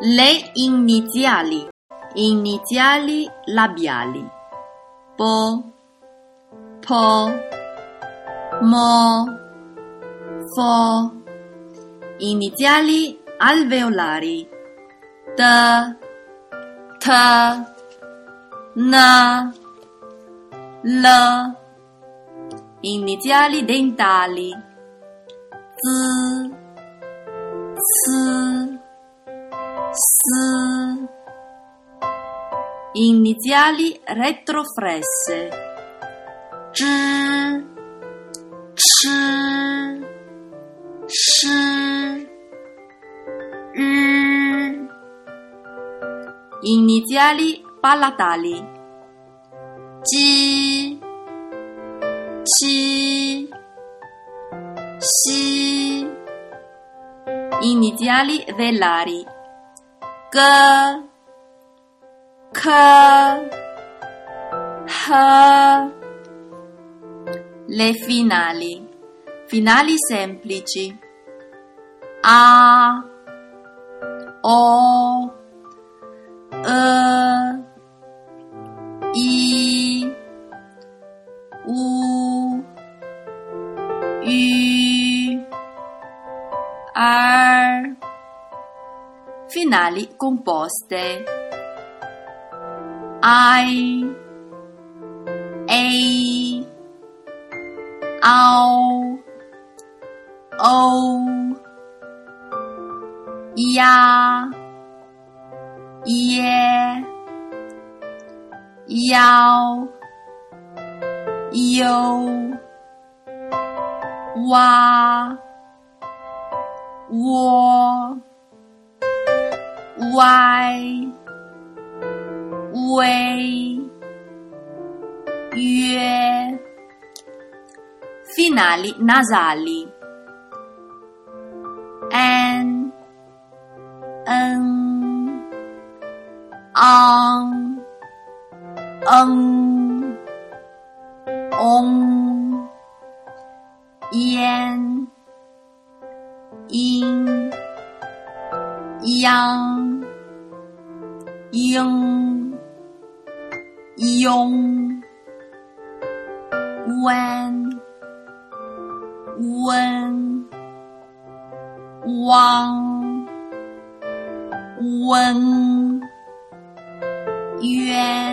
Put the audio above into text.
Le iniziali. Iniziali labiali. Po, po, mo, fo. Iniziali alveolari. T, t, n, l. Iniziali dentali. Z, s, s. Iniziali retroflesse. G, C, r. Iniziali palatali. G, C, si. Iniziali velari. G, K, H. Le finali. Finali semplici. A, O, E, I, U, U, R. Finali composte. I, A, O, O, ya, ye, yao, yo, wa, wo, y, we, y, finale, nasali en, en, on, en, on, en, in, yang. 英鹰弯弯汪汪圆。